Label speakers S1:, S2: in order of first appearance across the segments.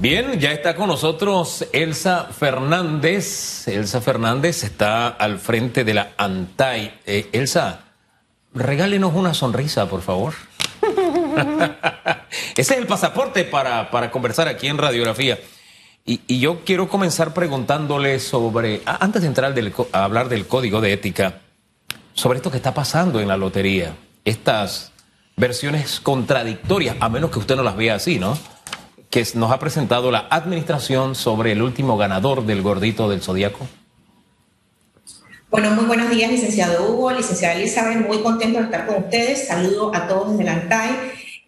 S1: Bien, ya está con nosotros Elsa Fernández. Elsa Fernández está al frente de la ANTAI. Eh, Elsa, regálenos una sonrisa, por favor. Ese es el pasaporte para, para conversar aquí en Radiografía. Y, yo quiero comenzar preguntándole sobre, antes de entrar a hablar del código de ética, sobre esto que está pasando en la lotería, estas versiones contradictorias, a menos que usted no las vea así, ¿no? Que nos ha presentado la administración sobre el último ganador del gordito del zodiaco.
S2: Bueno, muy buenos días, licenciado Hugo, licenciada Elizabeth, muy contento de estar con ustedes. Saludo a todos desde la ANTAI.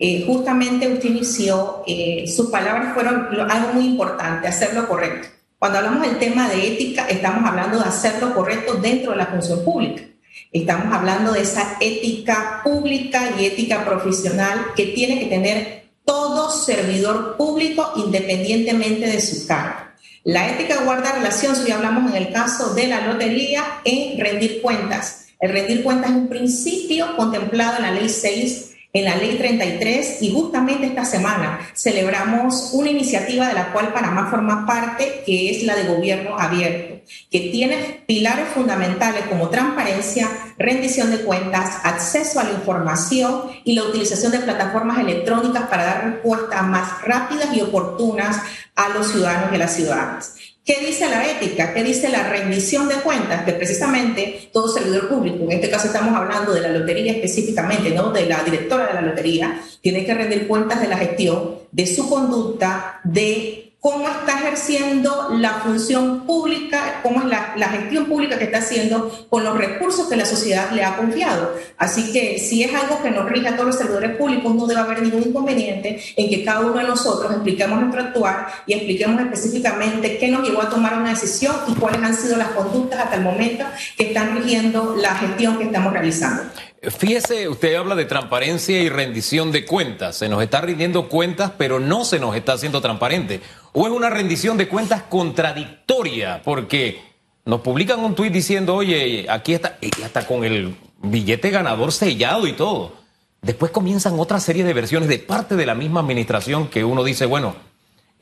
S2: Eh, justamente usted inició, eh, sus palabras fueron algo muy importante, hacerlo correcto. Cuando hablamos del tema de ética, estamos hablando de hacerlo correcto dentro de la función pública. Estamos hablando de esa ética pública y ética profesional que tiene que tener todo servidor público independientemente de su cargo. La ética guarda relación, si hablamos en el caso de la lotería, en rendir cuentas. El rendir cuentas es un principio contemplado en la ley 6 en la ley 33 y justamente esta semana celebramos una iniciativa de la cual Panamá forma parte, que es la de gobierno abierto, que tiene pilares fundamentales como transparencia, rendición de cuentas, acceso a la información y la utilización de plataformas electrónicas para dar respuestas más rápidas y oportunas a los ciudadanos y a las ciudadanas. ¿Qué dice la ética? ¿Qué dice la rendición de cuentas? Que precisamente todo servidor público, en este caso estamos hablando de la lotería específicamente, ¿no? De la directora de la lotería, tiene que rendir cuentas de la gestión, de su conducta, de cómo está ejerciendo la función pública, cómo es la, gestión pública que está haciendo con los recursos que la sociedad le ha confiado. Así que si es algo que nos rige a todos los servidores públicos, no debe haber ningún inconveniente en que cada uno de nosotros expliquemos nuestro actuar y expliquemos específicamente qué nos llevó a tomar una decisión y cuáles han sido las conductas hasta el momento que están rigiendo la gestión que estamos realizando.
S1: Fíjese, usted habla de transparencia y rendición de cuentas. Se nos está rindiendo cuentas, pero no se nos está haciendo transparente. ¿O es una rendición de cuentas contradictoria? Porque nos publican un tuit diciendo, oye, aquí está, y hasta con el billete ganador sellado y todo. Después comienzan otra serie de versiones de parte de la misma administración que uno dice, bueno,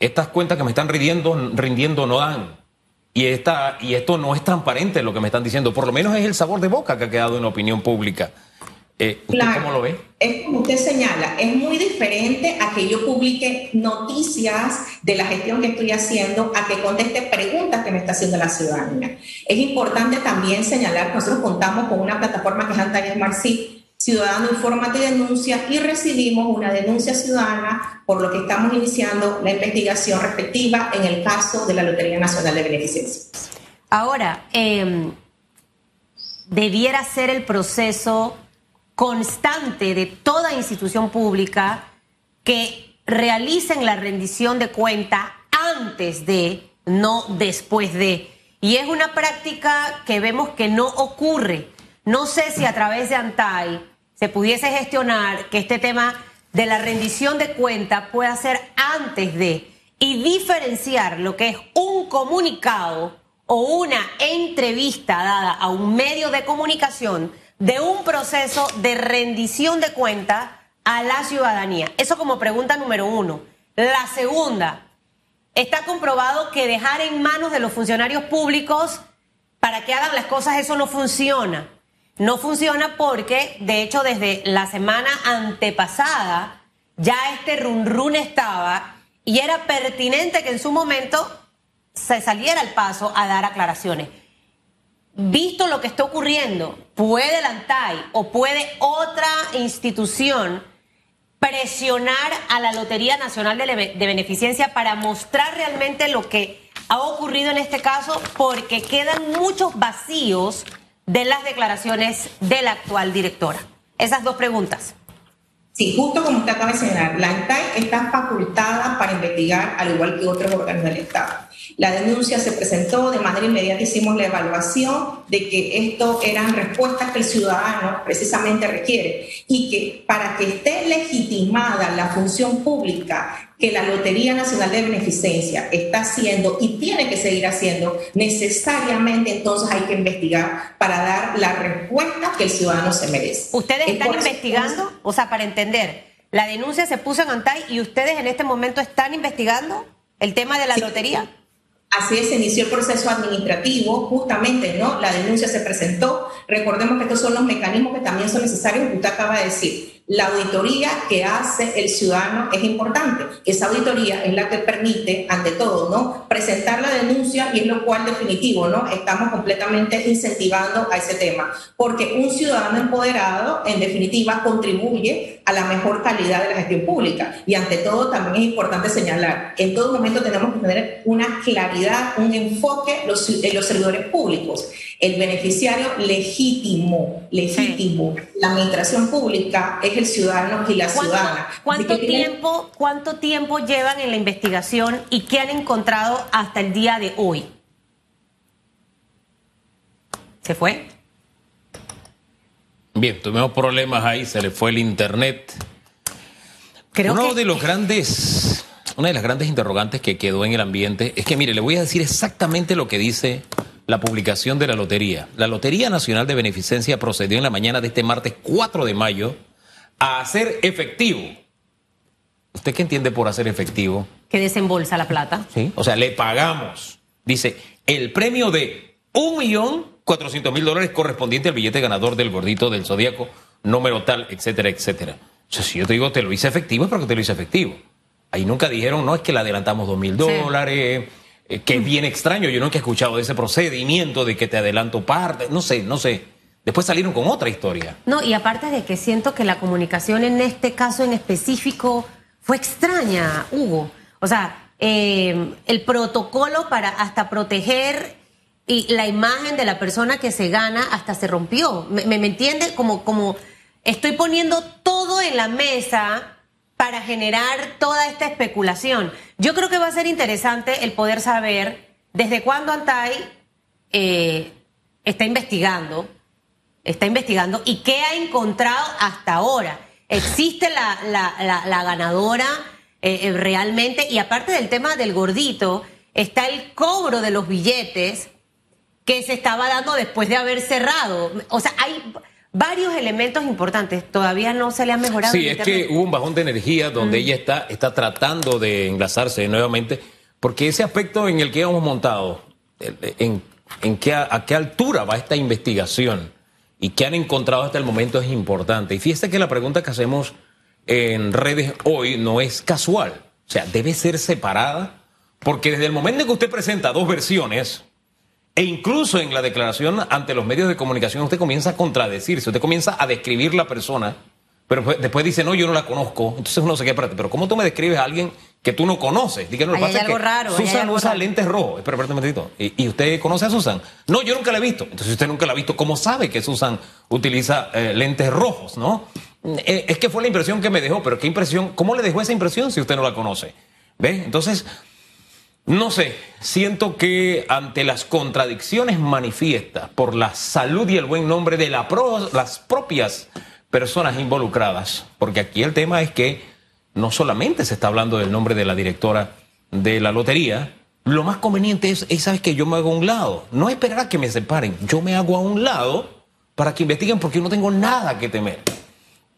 S1: estas cuentas que me están rindiendo, no dan. Y, esta, y esto no es transparente lo que me están diciendo. Por lo menos es el sabor de boca que ha quedado en la opinión pública.
S2: Eh, cómo lo ve? Es como usted señala, es muy diferente a que yo publique noticias de la gestión que estoy haciendo, a que conteste preguntas que me está haciendo la ciudadanía. Es importante también señalar que nosotros contamos con una plataforma que es Antañez Marcí, Ciudadano Informa y Denuncia, y recibimos una denuncia ciudadana por lo que estamos iniciando la investigación respectiva en el caso de la Lotería Nacional de Beneficencia.
S3: Ahora, em, debiera ser el proceso constante de toda institución pública que realicen la rendición de cuenta antes de, no después de. Y es una práctica que vemos que no ocurre. No sé si a través de ANTAI se pudiese gestionar que este tema de la rendición de cuenta pueda ser antes de y diferenciar lo que es un comunicado o una entrevista dada a un medio de comunicación de un proceso de rendición de cuenta a la ciudadanía. Eso como pregunta número uno. La segunda, está comprobado que dejar en manos de los funcionarios públicos para que hagan las cosas, eso no funciona. No funciona porque, de hecho, desde la semana antepasada ya este run run estaba y era pertinente que en su momento se saliera al paso a dar aclaraciones visto lo que está ocurriendo, ¿puede la ANTAI o puede otra institución presionar a la Lotería Nacional de, Beneficencia para mostrar realmente lo que ha ocurrido en este caso? Porque quedan muchos vacíos de las declaraciones de la actual directora. Esas dos preguntas.
S2: Sí, justo como usted acaba de señalar, la ANTAI está facultada para investigar al igual que otros órganos del Estado. La denuncia se presentó, de manera inmediata hicimos la evaluación de que esto eran respuestas que el ciudadano precisamente requiere y que para que esté legitimada la función pública que la Lotería Nacional de Beneficencia está haciendo y tiene que seguir haciendo, necesariamente entonces hay que investigar para dar la respuesta que el ciudadano se merece.
S3: ¿Ustedes están investigando? O sea, para entender, la denuncia se puso en ANTAI y ustedes en este momento están investigando. el tema de la lotería.
S2: Así se inició el proceso administrativo, justamente, ¿no? La denuncia se presentó. Recordemos que estos son los mecanismos que también son necesarios, usted acaba de decir la auditoría que hace el ciudadano es importante. Esa auditoría es la que permite, ante todo, ¿no? presentar la denuncia y es lo cual definitivo, ¿no? Estamos completamente incentivando a ese tema, porque un ciudadano empoderado, en definitiva, contribuye a la mejor calidad de la gestión pública. Y ante todo, también es importante señalar, en todo momento tenemos que tener una claridad, un enfoque en los servidores públicos. El beneficiario legítimo, legítimo, la administración pública es el ciudadano y la ciudadana.
S3: ¿Cuánto tiempo, ¿Cuánto tiempo llevan en la investigación y qué han encontrado hasta el día de hoy? ¿Se fue?
S1: Bien, tuvimos problemas ahí, se le fue el internet. Creo Uno de los grandes, una de las grandes interrogantes que quedó en el ambiente es que, mire, le voy a decir exactamente lo que dice la publicación de la lotería. La Lotería Nacional de Beneficencia procedió en la mañana de este martes 4 de mayo a hacer efectivo. ¿Usted qué entiende por hacer efectivo?
S3: Que desembolsa la plata.
S1: Sí, o sea, le pagamos. Dice, el premio de un millón cuatrocientos mil dólares correspondiente al billete ganador del gordito del zodíaco, número tal, etcétera, etcétera. O sea, si yo te digo te lo hice efectivo, es porque te lo hice efectivo. Ahí nunca dijeron, no, es que le adelantamos dos mil dólares eh, que es bien extraño. Yo nunca he escuchado de ese procedimiento de que te adelanto parte. No sé, no sé. Después salieron con otra historia.
S3: No, y aparte de que siento que la comunicación en este caso en específico fue extraña, Hugo. O sea, eh, el protocolo para hasta proteger y la imagen de la persona que se gana hasta se rompió. ¿Me, me, me entiende? Como, como estoy poniendo todo en la mesa para generar toda esta especulación. Yo creo que va a ser interesante el poder saber desde cuándo Antay eh, está investigando, está investigando y qué ha encontrado hasta ahora. ¿Existe la, ganadora eh, eh, realmente? Y aparte del tema del gordito, está el cobro de los billetes que se estaba dando después de haber cerrado. O sea, hay varios elementos importantes. Todavía no se le ha mejorado.
S1: Sí, es que hubo un bajón de energía donde ella está, está tratando de enlazarse nuevamente, porque ese aspecto en el que hemos montado, en, en qué, a qué altura va esta investigación y qué han encontrado hasta el momento es importante. Y fíjese que la pregunta que hacemos en redes hoy no es casual, o sea, debe ser separada, porque desde el momento en que usted presenta dos versiones, e incluso en la declaración ante los medios de comunicación usted comienza a contradecirse, usted comienza a describir la persona, pero después dice, no, yo no la conozco. Entonces uno se queda, pero ¿cómo tú me describes a alguien que tú no conoces?
S3: Díganos, hay algo raro,
S1: Susan usa lentes rojos. Espera, un momentito. ¿Y, usted conoce a Susan? No, yo nunca la he visto. Entonces usted nunca la ha visto. ¿Cómo sabe que Susan utiliza eh, lentes rojos, no? Eh, es que fue la impresión que me dejó, pero ¿qué impresión? ¿Cómo le dejó esa impresión si usted no la conoce? ¿Ve? Entonces, no sé, siento que ante las contradicciones manifiestas por la salud y el buen nombre de las propias personas involucradas, porque aquí el tema es que no solamente se está hablando del nombre de la directora de la lotería, lo más conveniente es, ¿sabes que Yo me hago a un lado, no esperar a que me separen, yo me hago a un lado para que investiguen porque yo no tengo nada que temer.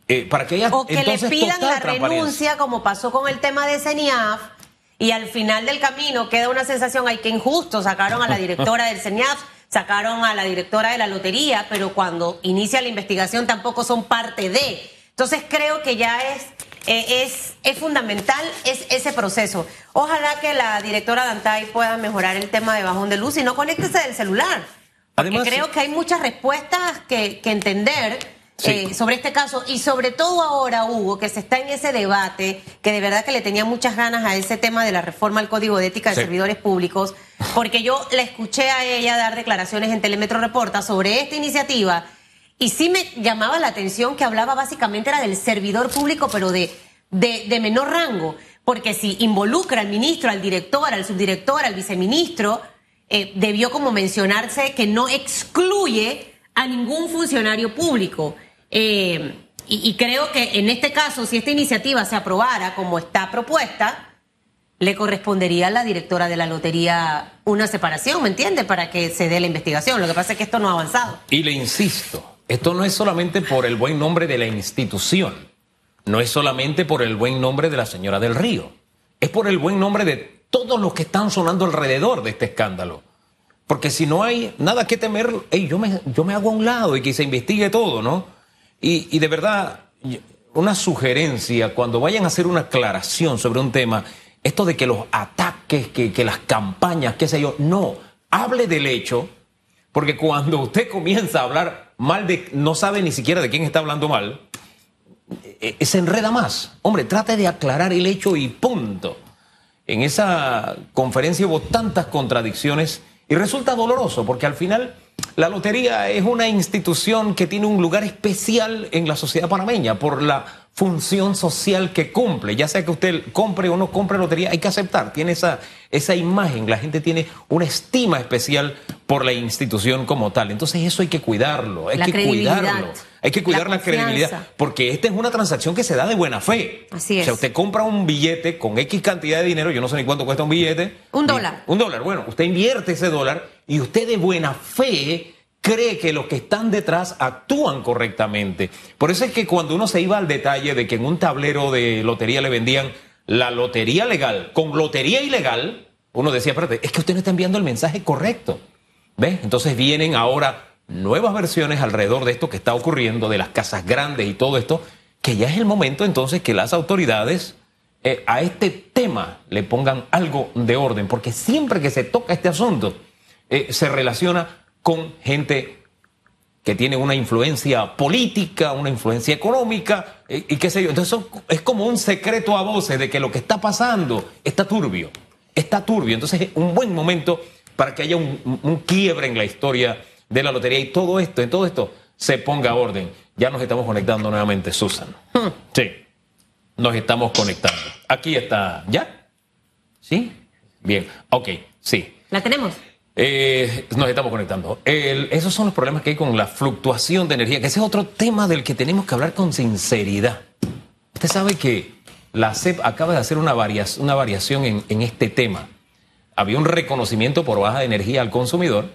S3: Eh, para que haya, o que le pidan la renuncia, como pasó con el tema de CENIAF, y al final del camino queda una sensación, ay, que injusto, sacaron a la directora del CENIAF, sacaron a la directora de la lotería, pero cuando inicia la investigación tampoco son parte de. Entonces creo que ya es, eh, es, es fundamental es ese proceso. Ojalá que la directora Dantay pueda mejorar el tema de bajón de luz y no conéctese del celular. Porque creo que hay muchas respuestas que, que entender eh, sobre este caso. Y sobre todo ahora, Hugo, que se está en ese debate, que de verdad que le tenía muchas ganas a ese tema de la reforma al Código de Ética de Servidores Públicos, porque yo le escuché a ella dar declaraciones en Telemetro Reporta sobre esta iniciativa y sí me llamaba la atención que hablaba básicamente era del servidor público, pero de, de, menor rango, porque si involucra al ministro, al director, al subdirector, al viceministro, eh, debió como mencionarse que no excluye a ningún funcionario público. Eh, y, creo que en este caso, si esta iniciativa se aprobara como está propuesta, le correspondería a la directora de la lotería una separación, ¿me entiende? Para que se dé la investigación. Lo que pasa es que esto no ha avanzado.
S1: Y le insisto, esto no es solamente por el buen nombre de la institución, no es solamente por el buen nombre de la señora del Río, es por el buen nombre de todos los que están sonando alrededor de este escándalo. Porque si no hay nada que temer, yo, me, yo me hago a un lado y que se investigue todo, ¿no? Y, y de verdad, una sugerencia, cuando vayan a hacer una aclaración sobre un tema, esto de que los ataques, que, que las campañas, qué sé yo, no, hable del hecho, porque cuando usted comienza a hablar mal de, no sabe ni siquiera de quién está hablando mal, eh, se enreda más. Hombre, trate de aclarar el hecho y punto. En esa conferencia hubo tantas contradicciones y resulta doloroso porque al final la lotería es una institución que tiene un lugar especial en la sociedad panameña por la función social que cumple. Ya sea que usted compre o no compre lotería, hay que aceptar. Tiene esa, esa imagen. La gente tiene una estima especial por la institución como tal. Entonces eso hay que cuidarlo. Hay que cuidarlo. Hay que cuidar la, credibilidad. Porque esta es una transacción que se da de buena fe.
S3: Así es.
S1: O sea, usted compra un billete con X cantidad de dinero, yo no sé ni cuánto cuesta un billete.
S3: Un dólar.
S1: Un dólar. Bueno, usted invierte ese dólar y usted de buena fe cree que los que están detrás actúan correctamente. Por eso es que cuando uno se iba al detalle de que en un tablero de lotería le vendían la lotería legal con lotería ilegal, uno decía, espérate, es que usted no está enviando el mensaje correcto. ¿Ves? Entonces vienen ahora nuevas versiones alrededor de esto que está ocurriendo, de las casas grandes y todo esto, que ya es el momento entonces que las autoridades eh, a este tema le pongan algo de orden, porque siempre que se toca este asunto, eh, se relaciona con gente que tiene una influencia política, una influencia económica eh, y, qué sé yo. Entonces es como un secreto a voces de que lo que está pasando está turbio, está turbio. Entonces es un buen momento para que haya un, quiebre en la historia de la lotería y todo esto, en todo esto se ponga orden. Ya nos estamos conectando nuevamente, Susan. Hmm. Sí, nos estamos conectando. Aquí está, ¿ya? ¿Sí? Bien, ok, sí.
S3: ¿La tenemos?
S1: Eh, nos estamos conectando. esos son los problemas que hay con la fluctuación de energía, que ese es otro tema del que tenemos que hablar con sinceridad. Usted sabe que la CEP acaba de hacer una, una variación en, en, este tema. Había un reconocimiento por baja de energía al consumidor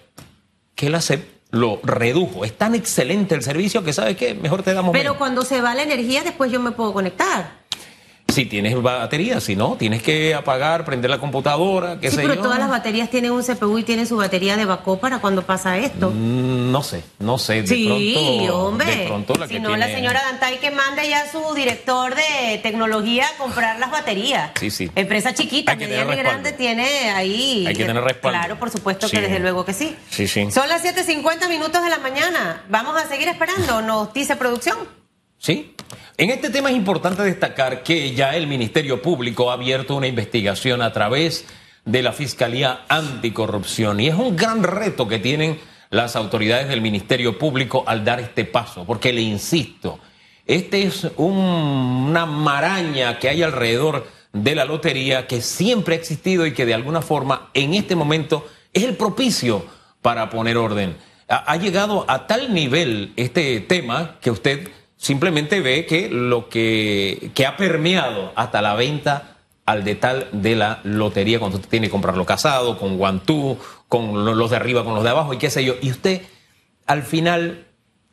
S1: que la CEP lo redujo. Es tan excelente el servicio que sabe que mejor te damos.
S3: Pero cuando se va la energía, después yo me puedo conectar
S1: si tienes batería, si no, tienes que apagar, prender la computadora, qué
S3: sí, pero todas las baterías tienen un CPU y tienen su batería de backup para cuando pasa esto.
S1: Mm, no sé, no sé. De
S3: sí,
S1: pronto,
S3: hombre.
S1: De pronto la
S3: si no, la señora Dantay que mande ya a su director de tecnología a comprar las baterías.
S1: Sí, sí.
S3: Empresa chiquita, mediana y grande tiene ahí.
S1: Hay que tener respaldo.
S3: Claro, por supuesto que desde luego que sí.
S1: Sí, sí.
S3: Son las 7.50 minutos de la mañana. ¿Vamos a seguir esperando? ¿Nos dice producción?
S1: Sí. En este tema es importante destacar que ya el Ministerio Público ha abierto una investigación a través de la Fiscalía Anticorrupción y es un gran reto que tienen las autoridades del Ministerio Público al dar este paso, porque le insisto, este es una maraña que hay alrededor de la lotería que siempre ha existido y que de alguna forma en este momento es el propicio para poner orden. Ha, ha llegado a tal nivel este tema que usted simplemente ve que lo que, que ha permeado hasta la venta al detal de la lotería, cuando usted tiene que comprarlo casado, con guantú, con los de arriba, con los de abajo y qué sé yo, y usted al final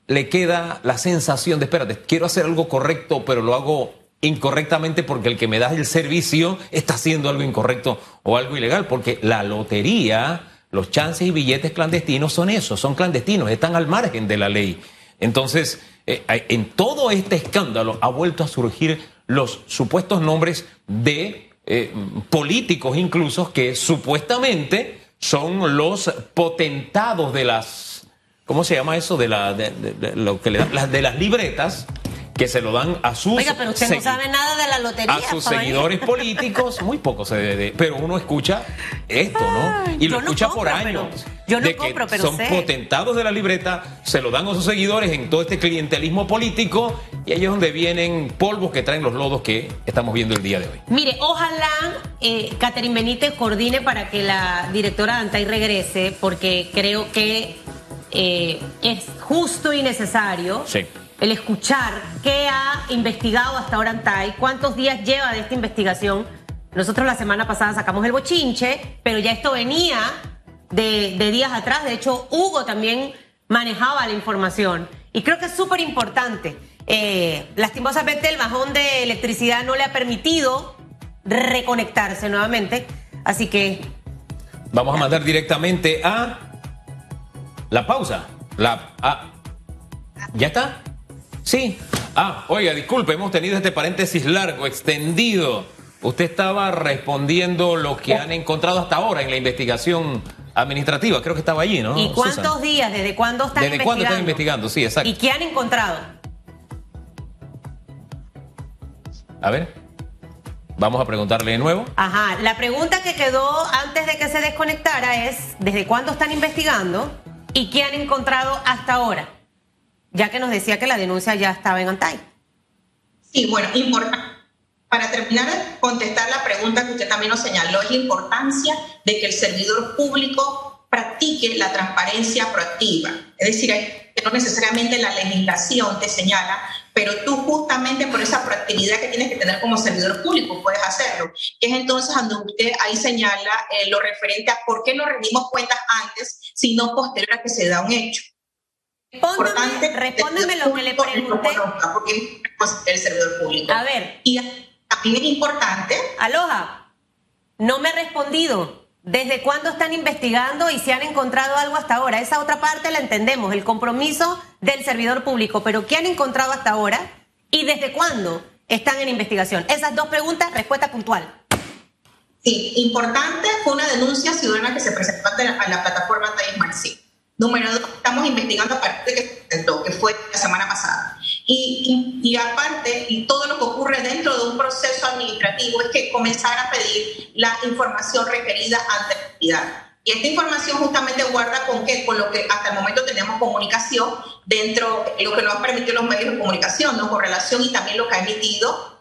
S1: le queda la sensación de, espérate, quiero hacer algo correcto, pero lo hago incorrectamente porque el que me da el servicio está haciendo algo incorrecto o algo ilegal, porque la lotería, los chances y billetes clandestinos son eso, son clandestinos, están al margen de la ley. Entonces, eh, en todo este escándalo ha vuelto a surgir los supuestos nombres de eh, políticos incluso que supuestamente son los potentados de las, ¿cómo se llama eso? De, la, lo que le dan, de las libretas que se lo dan a sus
S3: Oiga, pero usted no sabe nada de la lotería.
S1: A sus seguidores políticos, muy poco se debe, pero uno escucha esto, ¿no? Y lo escucha por años.
S3: yo no
S1: de que
S3: pero
S1: son potentados de la libreta, se lo dan a sus seguidores en todo este clientelismo político y ahí es donde vienen polvos que traen los lodos que estamos viendo el día de hoy.
S3: Mire, ojalá eh, Catherine Benítez coordine para que la directora Antay regrese, porque creo que eh, es justo y necesario.
S1: Sí
S3: el escuchar qué ha investigado hasta ahora Antay, cuántos días lleva de esta investigación. Nosotros la semana pasada sacamos el bochinche, pero ya esto venía de, días atrás. De hecho, Hugo también manejaba la información. Y creo que es súper importante. Eh, lastimosamente el bajón de electricidad no le ha permitido reconectarse nuevamente Así que...
S1: Vamos a mandar directamente a la pausa. La, ¿Ya está? Sí. Ah, oiga, disculpe, hemos tenido este paréntesis largo, extendido. Usted estaba respondiendo lo que han encontrado hasta ahora en la investigación administrativa. Creo que estaba allí, ¿no?
S3: ¿Y cuántos días? ¿Desde cuándo están
S1: investigando? ¿Desde cuándo están investigando? Sí, exacto.
S3: ¿Y qué han encontrado?
S1: A ver. Vamos a preguntarle de nuevo.
S3: Ajá, la pregunta que quedó antes de que se desconectara es, ¿desde cuándo están investigando y qué han encontrado hasta ahora? Ya que nos decía que la denuncia ya estaba en Antay.
S2: Sí, bueno, importante. Para terminar de contestar la pregunta que usted también nos señaló, es la importancia de que el servidor público practique la transparencia proactiva. Es decir, que no necesariamente la legislación te señala pero tú justamente por esa proactividad que tienes que tener como servidor público puedes hacerlo. Que es entonces cuando usted ahí señala eh, lo referente a por qué no rendimos cuentas antes, sino posterior a que se da un hecho.
S3: Respóndeme, lo que le pregunté.
S2: Porque es el servidor público.
S3: A ver.
S2: Y también es importante.
S3: Aloha, no me ha respondido. ¿Desde cuándo están investigando y si han encontrado algo hasta ahora? Esa otra parte la entendemos, el compromiso del servidor público, pero ¿qué han encontrado hasta ahora y desde cuándo están en investigación? Esas dos preguntas, respuesta puntual.
S2: Sí, importante fue una denuncia ciudadana que se presentó la, a la plataforma Marcí. Número dos, estamos investigando a partir de que que fue la semana pasada. Y, y, aparte, y todo lo que ocurre dentro de un proceso administrativo es que comenzar a pedir la información requerida ante la entidad. Y esta información justamente guarda con qué, con lo que hasta el momento tenemos comunicación dentro, de lo que nos ha permitido los medios de comunicación, ¿no? con relación y también lo que ha emitido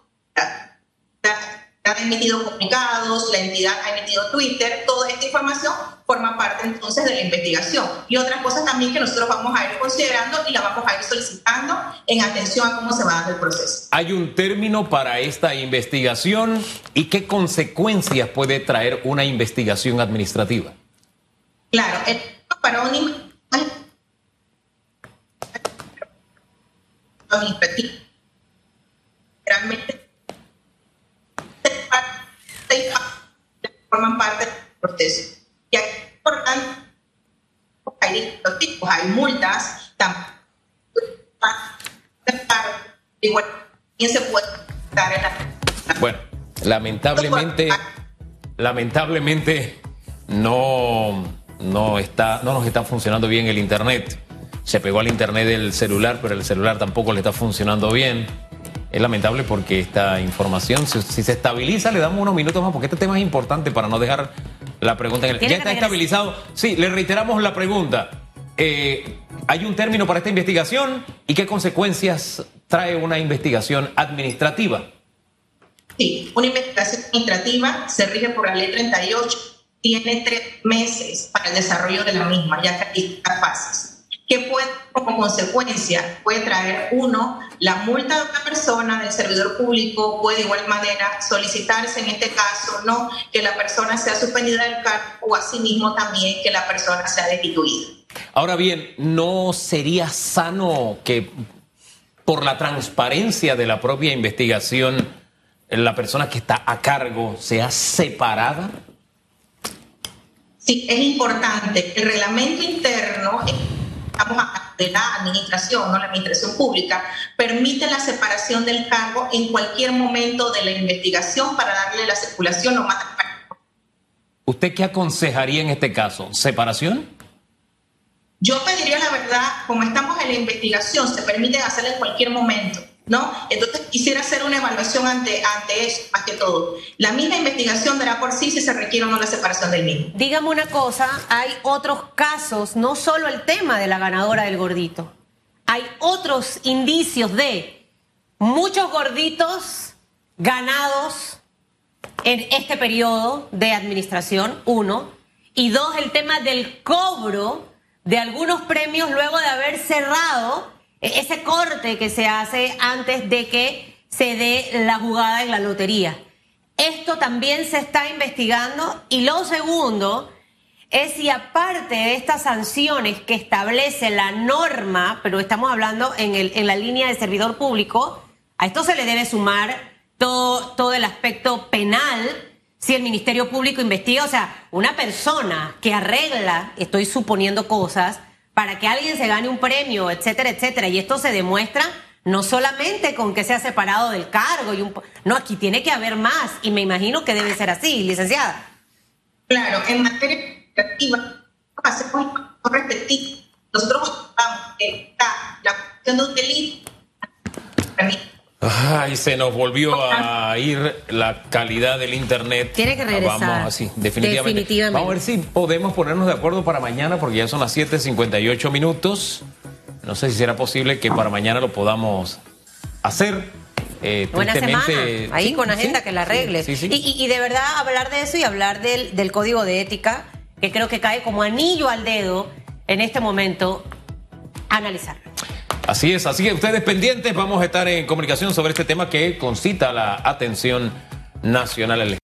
S2: ha emitido comunicados, la entidad ha emitido Twitter, toda esta información forma parte entonces de la investigación. Y otras cosas también que nosotros vamos a ir considerando y la vamos a ir solicitando en atención a cómo se va dando el proceso.
S1: ¿Hay un término para esta investigación y qué consecuencias puede traer una investigación administrativa?
S2: Claro, para un administrativo realmente forman parte del proceso. Y es importante, hay tipos, hay multas, igual.
S1: Bueno, lamentablemente, lamentablemente no, no, está, no nos está funcionando bien el internet. Se pegó al internet del celular, pero el celular tampoco le está funcionando bien. Es lamentable porque esta información, si, se estabiliza, le damos unos minutos más, porque este tema es importante para no dejar la pregunta en el... Ya está estabilizado. Sí, le reiteramos la pregunta. Eh, ¿Hay un término para esta investigación y qué consecuencias trae una investigación administrativa?
S2: Sí, una investigación administrativa se rige por la ley 38, tiene tres meses para el desarrollo de la misma, ya que hay fases que puede, como consecuencia, puede traer uno, la multa de una persona del servidor público, puede de igual manera solicitarse en este caso, no que la persona sea suspendida del cargo o asimismo también que la persona sea destituida.
S1: Ahora bien, ¿no sería sano que por la transparencia de la propia investigación la persona que está a cargo sea separada?
S2: Sí, es importante. El reglamento interno de la administración, ¿no? la administración pública, permite la separación del cargo en cualquier momento de la investigación para darle la circulación lo más
S1: ¿Usted qué aconsejaría en este caso? ¿Separación?
S2: Yo pediría la verdad, como estamos en la investigación, se permite hacerla en cualquier momento. ¿No? Entonces quisiera hacer una evaluación ante, ante eso, que todo. La misma investigación dará por sí si se requiere o no la separación del mismo.
S3: Dígame una cosa, hay otros casos, no solo el tema de la ganadora del gordito, hay otros indicios de muchos gorditos ganados en este periodo de administración, uno, y dos, el tema del cobro de algunos premios luego de haber cerrado ese corte que se hace antes de que se dé la jugada en la lotería. Esto también se está investigando y lo segundo es si aparte de estas sanciones que establece la norma, pero estamos hablando en, el, en la línea de servidor público, a esto se le debe sumar todo, todo el aspecto penal si el Ministerio Público investiga, o sea, una persona que arregla, estoy suponiendo cosas, para que alguien se gane un premio, etcétera, etcétera, y esto se demuestra no solamente con que sea separado del cargo y un no aquí tiene que haber más y me imagino que debe ser así licenciada.
S2: Claro en materia administrativa hacemos respectivo nosotros está la cuestión de un delito
S1: Ay, se nos volvió a ir la calidad del internet.
S3: Tiene que regresar.
S1: Vamos así, definitivamente. Vamos a ver si podemos ponernos de acuerdo para mañana, porque ya son las 7:58 minutos. No sé si será posible que para mañana lo podamos hacer.
S3: Eh, Buena semana. Ahí con agenda que la arregle. Y, y, de verdad hablar de eso y hablar del, del código de ética, que creo que cae como anillo al dedo en este momento, analizar.
S1: Así es, así que ustedes pendientes, vamos a estar en comunicación sobre este tema que concita la atención nacional.